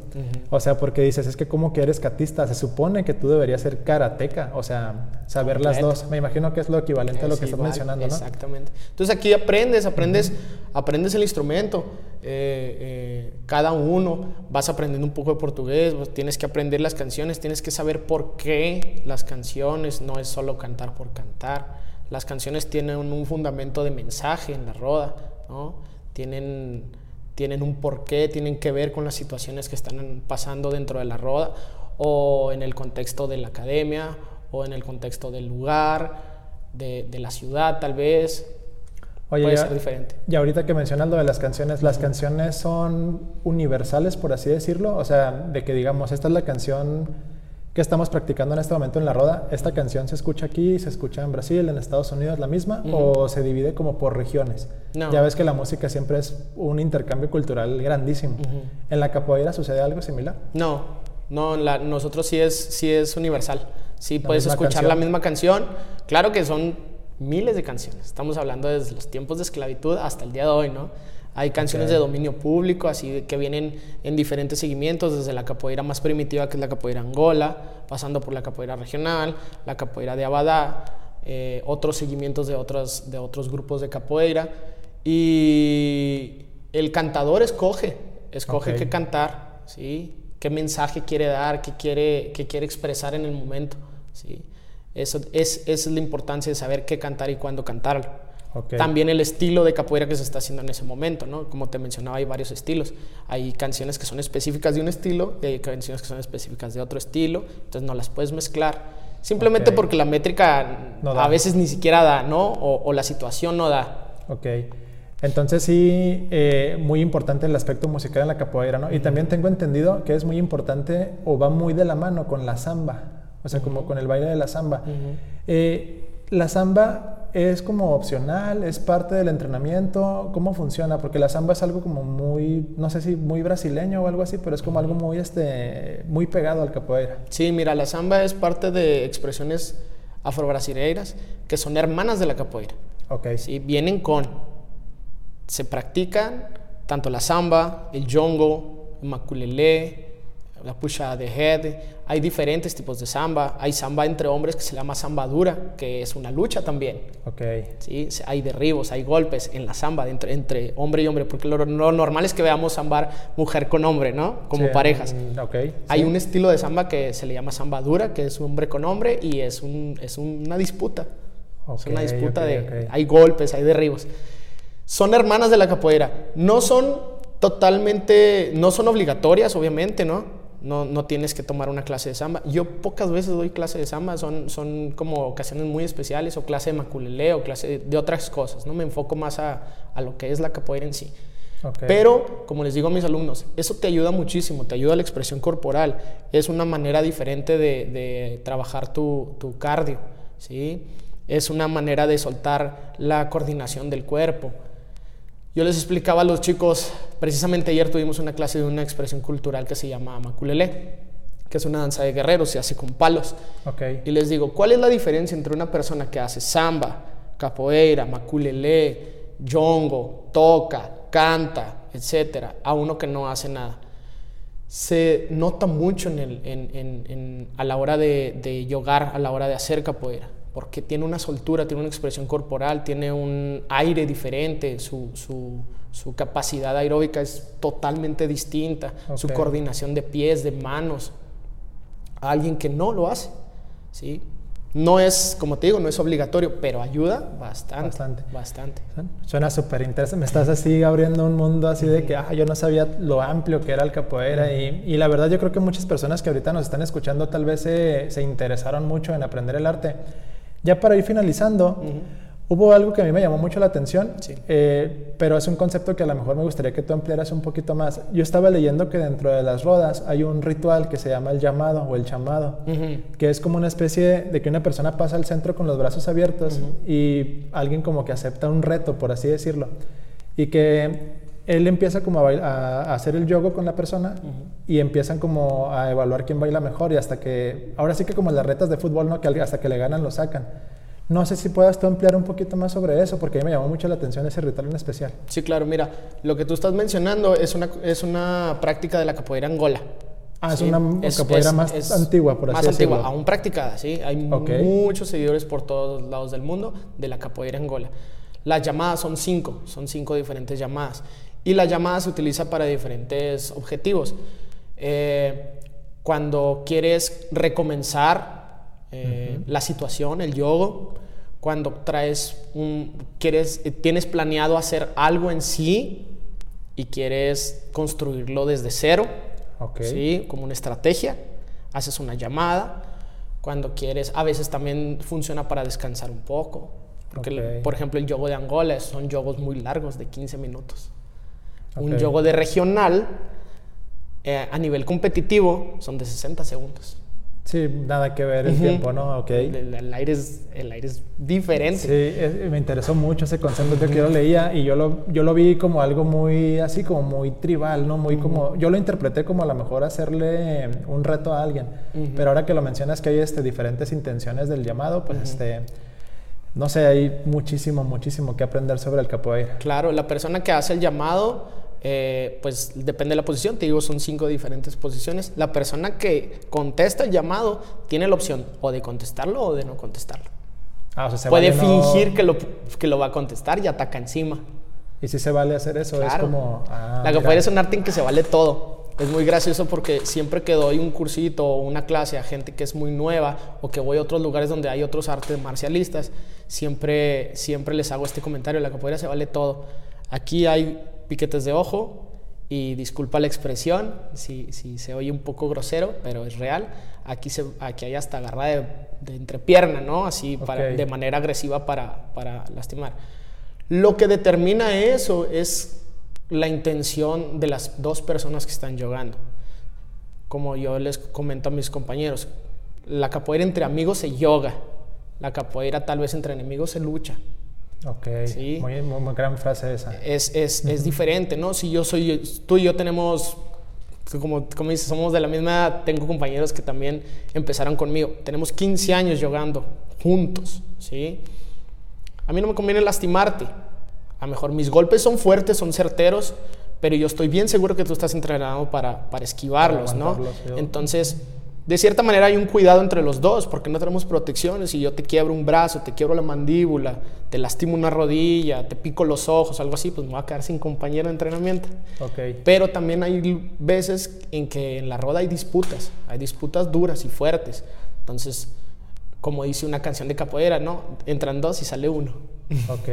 O sea, porque dices, es que como que eres katista, se supone que tú deberías ser karateca. O sea, saber las dos. Me imagino que es lo equivalente a lo que estás mencionando, ¿no? Exactamente. Entonces aquí aprendes, aprendes, aprendes el instrumento. Eh, cada uno vas aprendiendo un poco de portugués, tienes que aprender las canciones, tienes que saber por qué las canciones, no es solo cantar por cantar. Las canciones tienen un fundamento de mensaje en la roda, ¿no? Tienen, tienen un porqué, tienen que ver con las situaciones que están pasando dentro de la roda o en el contexto de la academia o en el contexto del lugar, de la ciudad tal vez, Oye, puede ser diferente. Y ahorita que mencionas lo de las canciones, ¿las canciones son universales, por así decirlo? O sea, de que digamos, esta es la canción que estamos practicando en este momento en la roda, ¿esta canción se escucha aquí, se escucha en Brasil, en Estados Unidos, la misma? ¿O se divide como por regiones? Ya ves que la música siempre es un intercambio cultural grandísimo. ¿En la capoeira sucede algo similar? No, no, nosotros sí es, sí es universal. Sí, puedes escuchar la misma canción. Claro que son miles de canciones. Estamos hablando desde los tiempos de esclavitud hasta el día de hoy, ¿no? Hay canciones de dominio público, así que vienen en diferentes seguimientos, desde la capoeira más primitiva, que es la capoeira Angola, pasando por la capoeira regional, la capoeira de Abadá, eh, otros seguimientos de otros, de otros grupos de capoeira. Y el cantador escoge, escoge qué cantar, ¿sí? qué mensaje quiere dar, qué quiere, qué quiere expresar en el momento. ¿sí? Eso es, esa es la importancia de saber qué cantar y cuándo cantarlo. También el estilo de capoeira que se está haciendo en ese momento, ¿no? Como te mencionaba, hay varios estilos. Hay canciones que son específicas de un estilo y hay canciones que son específicas de otro estilo, entonces no las puedes mezclar. Simplemente porque la métrica a veces ni siquiera da, ¿no? O, la situación no da. Ok. Entonces sí, eh, muy importante el aspecto musical en la capoeira, ¿no? Y también tengo entendido que es muy importante o va muy de la mano con la samba o sea, como con el baile de la samba. Eh, la samba es como opcional, es parte del entrenamiento, ¿cómo funciona? Porque la samba es algo como muy, no sé si muy brasileño o algo así, pero es como algo muy, este, muy pegado al capoeira. Sí, mira, la samba es parte de expresiones afrobrasileiras que son hermanas de la capoeira. Ok. ¿sí? Vienen con, se practican tanto la samba, el jongo, el maculelé, la puxa de head. Hay diferentes tipos de samba. Hay samba entre hombres que se llama samba dura, que es una lucha también. Ok. ¿sí? Hay derribos, hay golpes en la samba entre, entre hombre y hombre, porque lo, lo normal es que veamos sambar mujer con hombre, ¿no? Como Sí, parejas. mm, ok, Hay sí. un estilo de samba que se le llama samba dura, que es hombre con hombre y es, un, es una disputa. es una disputa de... Hay golpes, hay derribos. Son hermanas de la capoeira. No son totalmente... No son obligatorias, obviamente, ¿no? No, no tienes que tomar una clase de samba. Yo pocas veces doy clase de samba, son, son como ocasiones muy especiales, o clase de maculelé, o clase de, de otras cosas, ¿no? Me enfoco más a, a lo que es la capoeira en sí. Pero, como les digo a mis alumnos, eso te ayuda muchísimo, te ayuda a la expresión corporal. Es una manera diferente de, de trabajar tu, tu cardio, ¿sí? Es una manera de soltar la coordinación del cuerpo. Yo les explicaba a los chicos, precisamente ayer tuvimos una clase de una expresión cultural que se llama maculelé, que es una danza de guerreros, se hace con palos. Y les digo, ¿cuál es la diferencia entre una persona que hace samba, capoeira, maculelé, jongo, toca, canta, etcétera, a uno que no hace nada? Se nota mucho en el, en- en- en- a la hora de, de yogar, a la hora de hacer capoeira, porque tiene una soltura, tiene una expresión corporal, tiene un aire diferente, su, su- su capacidad aeróbica es totalmente distinta, su Ok. coordinación de pies, de manos, a alguien que no lo hace, ¿sí? No es, como te digo, no es obligatorio, pero ayuda bastante, Bastante. bastante. Suena súper interesante. Me estás así abriendo un mundo así de que ah, yo no sabía lo amplio que era el capoeira. y, y la verdad, yo creo que muchas personas que ahorita nos están escuchando tal vez se, se interesaron mucho en aprender el arte. Ya para ir finalizando, hubo algo que a mí me llamó mucho la atención, Sí. eh, pero es un concepto que a lo mejor me gustaría que tú ampliaras un poquito más. Yo estaba leyendo que dentro de las rodas hay un ritual que se llama el llamado o el chamado Ujú. que es como una especie de que una persona pasa al centro con los brazos abiertos y alguien como que acepta un reto, por así decirlo, y que él empieza como a, a- hacer el yogo con la persona y empiezan como a evaluar quién baila mejor y hasta que, ahora sí que como las retas de fútbol, ¿no? Que hasta que le ganan lo sacan. No sé si puedas tú ampliar un poquito más sobre eso, porque a mí me llamó mucho la atención ese ritual en especial. Sí, claro, mira, lo que tú estás mencionando es una, es una práctica de la capoeira angola. Ah, es ¿sí? una capoeira más antigua, por así Más antigua, decirlo. aún practicada, ¿sí? Hay Ok. muchos seguidores por todos lados del mundo de la capoeira angola. Las llamadas son cinco, son cinco diferentes llamadas. Y la llamada se utiliza para diferentes objetivos. Eh, cuando quieres recomenzar eh, la situación, el yogo, cuando traes un, quieres, eh, tienes planeado hacer algo en sí y quieres construirlo desde cero. ¿sí? Como una estrategia, haces una llamada. Cuando quieres, a veces también funciona para descansar un poco. Porque, por ejemplo, el yogo de Angola son yogos muy largos, de 15 minutos. Un yogo de regional, eh, a nivel competitivo, son de 60 segundos. Sí, nada que ver el tiempo, ¿no? Ok. El, aire es, el aire es diferente. Sí, es- me interesó mucho ese concepto que yo lo leía y yo lo, yo lo vi como algo muy así, como muy tribal, ¿no? Muy como, yo lo interpreté como a lo mejor hacerle un reto a alguien, pero ahora que lo mencionas que hay este, diferentes intenciones del llamado, pues este, no sé, hay muchísimo, muchísimo que aprender sobre el capoeira. Claro, la persona que hace el llamado, eh, pues depende de la posición, te digo, son cinco diferentes posiciones. La persona que contesta el llamado tiene la opción o de contestarlo o de no contestarlo. Ah, o sea, se Puede vale no- fingir que, lo, que lo va a contestar y ataca encima. Y si se vale hacer eso, es como... ah, la capoeira es un arte en que se vale todo. Es muy gracioso porque siempre que doy un cursito o una clase a gente que es muy nueva o que voy a otros lugares donde hay otros artes marcialistas, siempre, siempre les hago este comentario, la capoeira se vale todo. Aquí hay piquetes de ojo y disculpa la expresión si, si se oye un poco grosero, pero es real. Aquí, se, aquí hay hasta agarrada de, de entrepierna, ¿no? Así para, de manera agresiva para, para lastimar. Lo que determina eso es la intención de las dos personas que están jugando. Como yo les comento a mis compañeros, la capoeira entre amigos se yoga, La capoeira tal vez entre enemigos se lucha. Ok, Sí. muy, muy, muy gran frase esa. Es, es, es diferente, ¿no? Si yo soy, tú y yo tenemos, como, como dices, somos de la misma edad, tengo compañeros que también empezaron conmigo. Tenemos 15 años jugando juntos, ¿sí? A mí no me conviene lastimarte. A lo mejor mis golpes son fuertes, son certeros, pero yo estoy bien seguro que tú estás entrenado para, para esquivarlos, ¿no? aguantarlos, sí. Entonces, de cierta manera hay un cuidado entre los dos, porque no tenemos protecciones. Si yo te quiebro un brazo, te quiebro la mandíbula, te lastimo una rodilla, te pico los ojos, algo así, pues me voy a quedar sin compañero de entrenamiento. Ok, Pero también hay veces en que en la roda hay disputas, hay disputas duras y fuertes. Entonces, como dice una canción de capoeira, ¿no? Entran dos y sale uno. ok.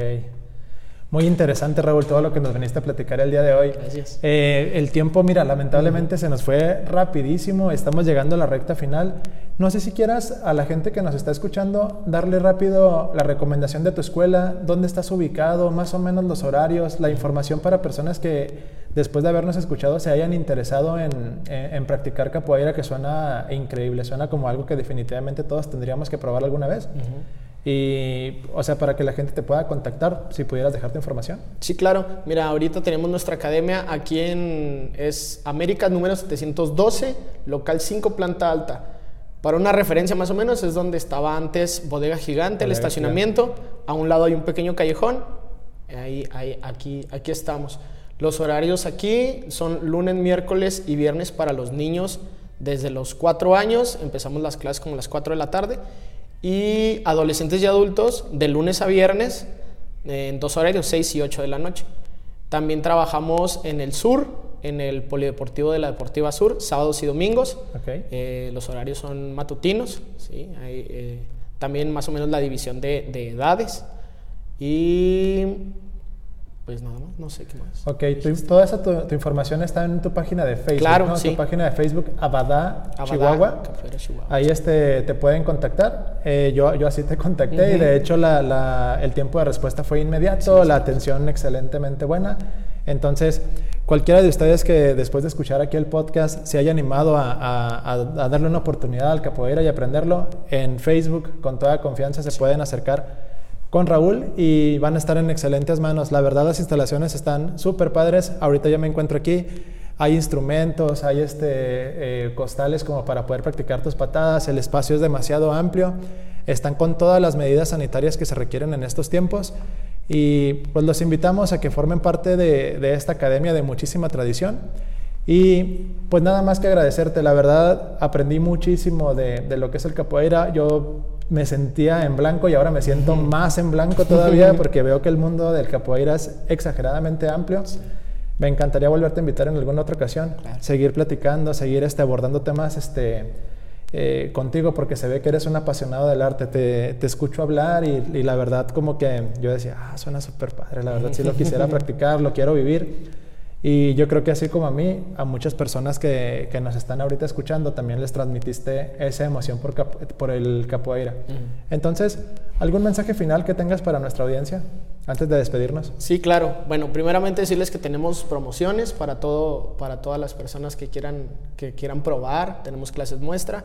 Muy interesante, Raúl, todo lo que nos viniste a platicar el día de hoy. Gracias. Eh, el tiempo, mira, lamentablemente se nos fue rapidísimo, estamos llegando a la recta final. No sé si quieras a la gente que nos está escuchando darle rápido la recomendación de tu escuela, dónde estás ubicado, más o menos los horarios, la información para personas que después de habernos escuchado se hayan interesado en, en- en practicar capoeira, que suena increíble, suena como algo que definitivamente todos tendríamos que probar alguna vez. Y, o sea, para que la gente te pueda contactar, si pudieras dejar tu información. Sí, claro. Mira, ahorita tenemos nuestra academia aquí en es América número 712, local 5, planta alta. Para una referencia más o menos es donde estaba antes Bodega Gigante, el estacionamiento. A un lado hay un pequeño callejón. Ahí, ahí, aquí, aquí estamos. Los horarios aquí son lunes, miércoles y viernes para los niños desde los 4 años. Empezamos las clases como a las 4 de la tarde. Y adolescentes y adultos de lunes a viernes en dos horarios, 6 y 8 de la noche. También trabajamos en el sur, en el Polideportivo de la Deportiva Sur, sábados y domingos. Eh, los horarios son matutinos, ¿sí? Hay, eh, también más o menos la división de, de edades. Y pues nada más, no sé qué más. Ok, tu- toda esa tu, tu información está en tu página de Facebook. Claro, ¿no? sí. Tu página de Facebook, Abadá, Abadá, Chihuahua. Chihuahua. Ahí este, te pueden contactar. Eh, yo, yo así te contacté y de hecho la- la- el tiempo de respuesta fue inmediato, la atención excelentemente buena. Entonces, cualquiera de ustedes que después de escuchar aquí el podcast se haya animado a, a- a- a darle una oportunidad al capoeira y aprenderlo, en Facebook con toda confianza se pueden acercar con Raúl y van a estar en excelentes manos. La verdad las instalaciones están súper padres. Ahorita ya me encuentro aquí. Hay instrumentos, hay este, eh, costales como para poder practicar tus patadas. El espacio es demasiado amplio. Están con todas las medidas sanitarias que se requieren en estos tiempos. Y pues los invitamos a que formen parte de, esta academia de muchísima tradición. Y pues nada más que agradecerte, la verdad aprendí muchísimo de, de lo que es el capoeira. Yo me sentía en blanco y ahora me siento más en blanco todavía porque veo que el mundo del capoeira es exageradamente amplio. Me encantaría volverte a invitar en alguna otra ocasión, Claro. seguir platicando, seguir este, abordando temas este, eh, contigo porque se ve que eres un apasionado del arte. Te, te escucho hablar y, y la verdad como que yo decía, ah, suena súper padre, la verdad sí lo quisiera practicar, lo quiero vivir. Y yo creo que así como a mí, a muchas personas que, que nos están ahorita escuchando, también les transmitiste esa emoción por, cap- por el capoeira. Entonces, ¿algún mensaje final que tengas para nuestra audiencia antes de despedirnos? Sí, claro. Bueno, primeramente decirles que tenemos promociones para todo, para todas las personas que quieran, que quieran probar. Tenemos clases muestra.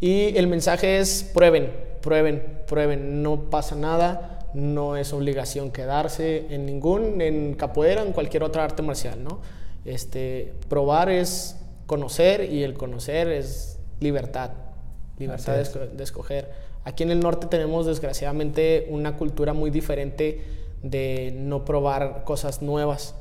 Y el mensaje es prueben, prueben, prueben. No pasa nada. No es obligación quedarse en ningún, en capoeira, en cualquier otra arte marcial, ¿no? Este, probar es conocer y el conocer es libertad. Libertad de, es. escoger. Aquí en el norte tenemos desgraciadamente una cultura muy diferente de no probar cosas nuevas,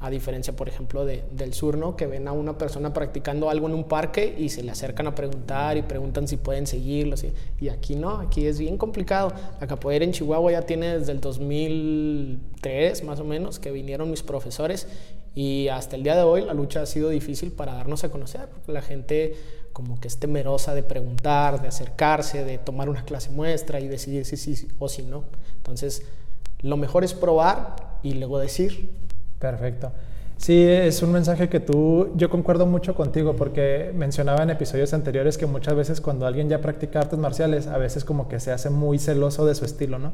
a diferencia, por ejemplo, de- del sur, ¿no? Que ven a una persona practicando algo en un parque y se le acercan a preguntar y preguntan si pueden seguirlo. así. Y aquí no, aquí es bien complicado. La capoeira en Chihuahua ya tiene desde el 2003, más o menos, que vinieron mis profesores y hasta el día de hoy la lucha ha sido difícil para darnos a conocer, porque la gente como que es temerosa de preguntar, de acercarse, de tomar una clase muestra y decidir si sí o si no. Entonces, lo mejor es probar y luego decir. Perfecto. Sí, es un mensaje que tú, yo concuerdo mucho contigo porque mencionaba en episodios anteriores que muchas veces cuando alguien ya practica artes marciales, a veces como que se hace muy celoso de su estilo, ¿no?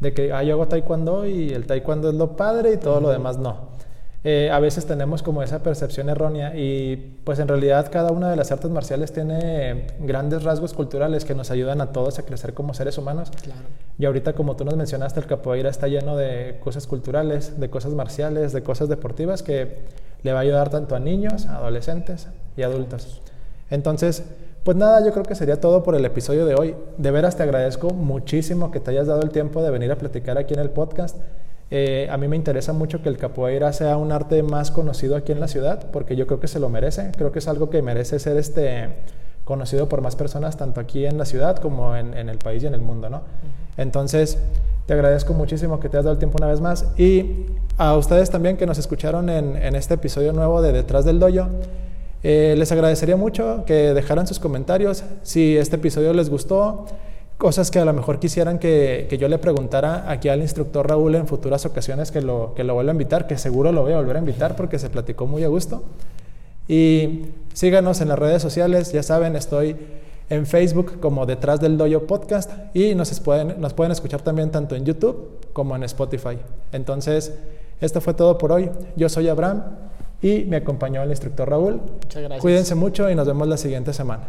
De que, ah, yo hago taekwondo y el taekwondo es lo padre y todo lo demás no. Eh, a veces tenemos como esa percepción errónea y pues en realidad cada una de las artes marciales tiene grandes rasgos culturales que nos ayudan a todos a crecer como seres humanos. Claro. Y ahorita como tú nos mencionaste, el capoeira está lleno de cosas culturales, de cosas marciales, de cosas deportivas que le va a ayudar tanto a niños, adolescentes y adultos. Entonces, pues nada, yo creo que sería todo por el episodio de hoy. De veras te agradezco muchísimo que te hayas dado el tiempo de venir a platicar aquí en el podcast. Eh, a mí me interesa mucho que el capoeira sea un arte más conocido aquí en la ciudad, porque yo creo que se lo merece. Creo que es algo que merece ser este, conocido por más personas, tanto aquí en la ciudad como en, el país y en el mundo. ¿no? Entonces, te agradezco muchísimo que te has dado el tiempo una vez más. Y a ustedes también que nos escucharon en, en este episodio nuevo de Detrás del Doyo. Eh, les agradecería mucho que dejaran sus comentarios si este episodio les gustó cosas que a lo mejor quisieran que, que, yo le preguntara aquí al instructor Raúl en futuras ocasiones que lo, que lo vuelva a invitar, que seguro lo voy a volver a invitar porque se platicó muy a gusto. Y síganos en las redes sociales, ya saben, estoy en Facebook como Detrás del Doyo Podcast y nos pueden, nos pueden escuchar también tanto en YouTube como en Spotify. Entonces, esto fue todo por hoy. Yo soy Abraham y me acompañó el instructor Raúl. Muchas gracias. Cuídense mucho y nos vemos la siguiente semana.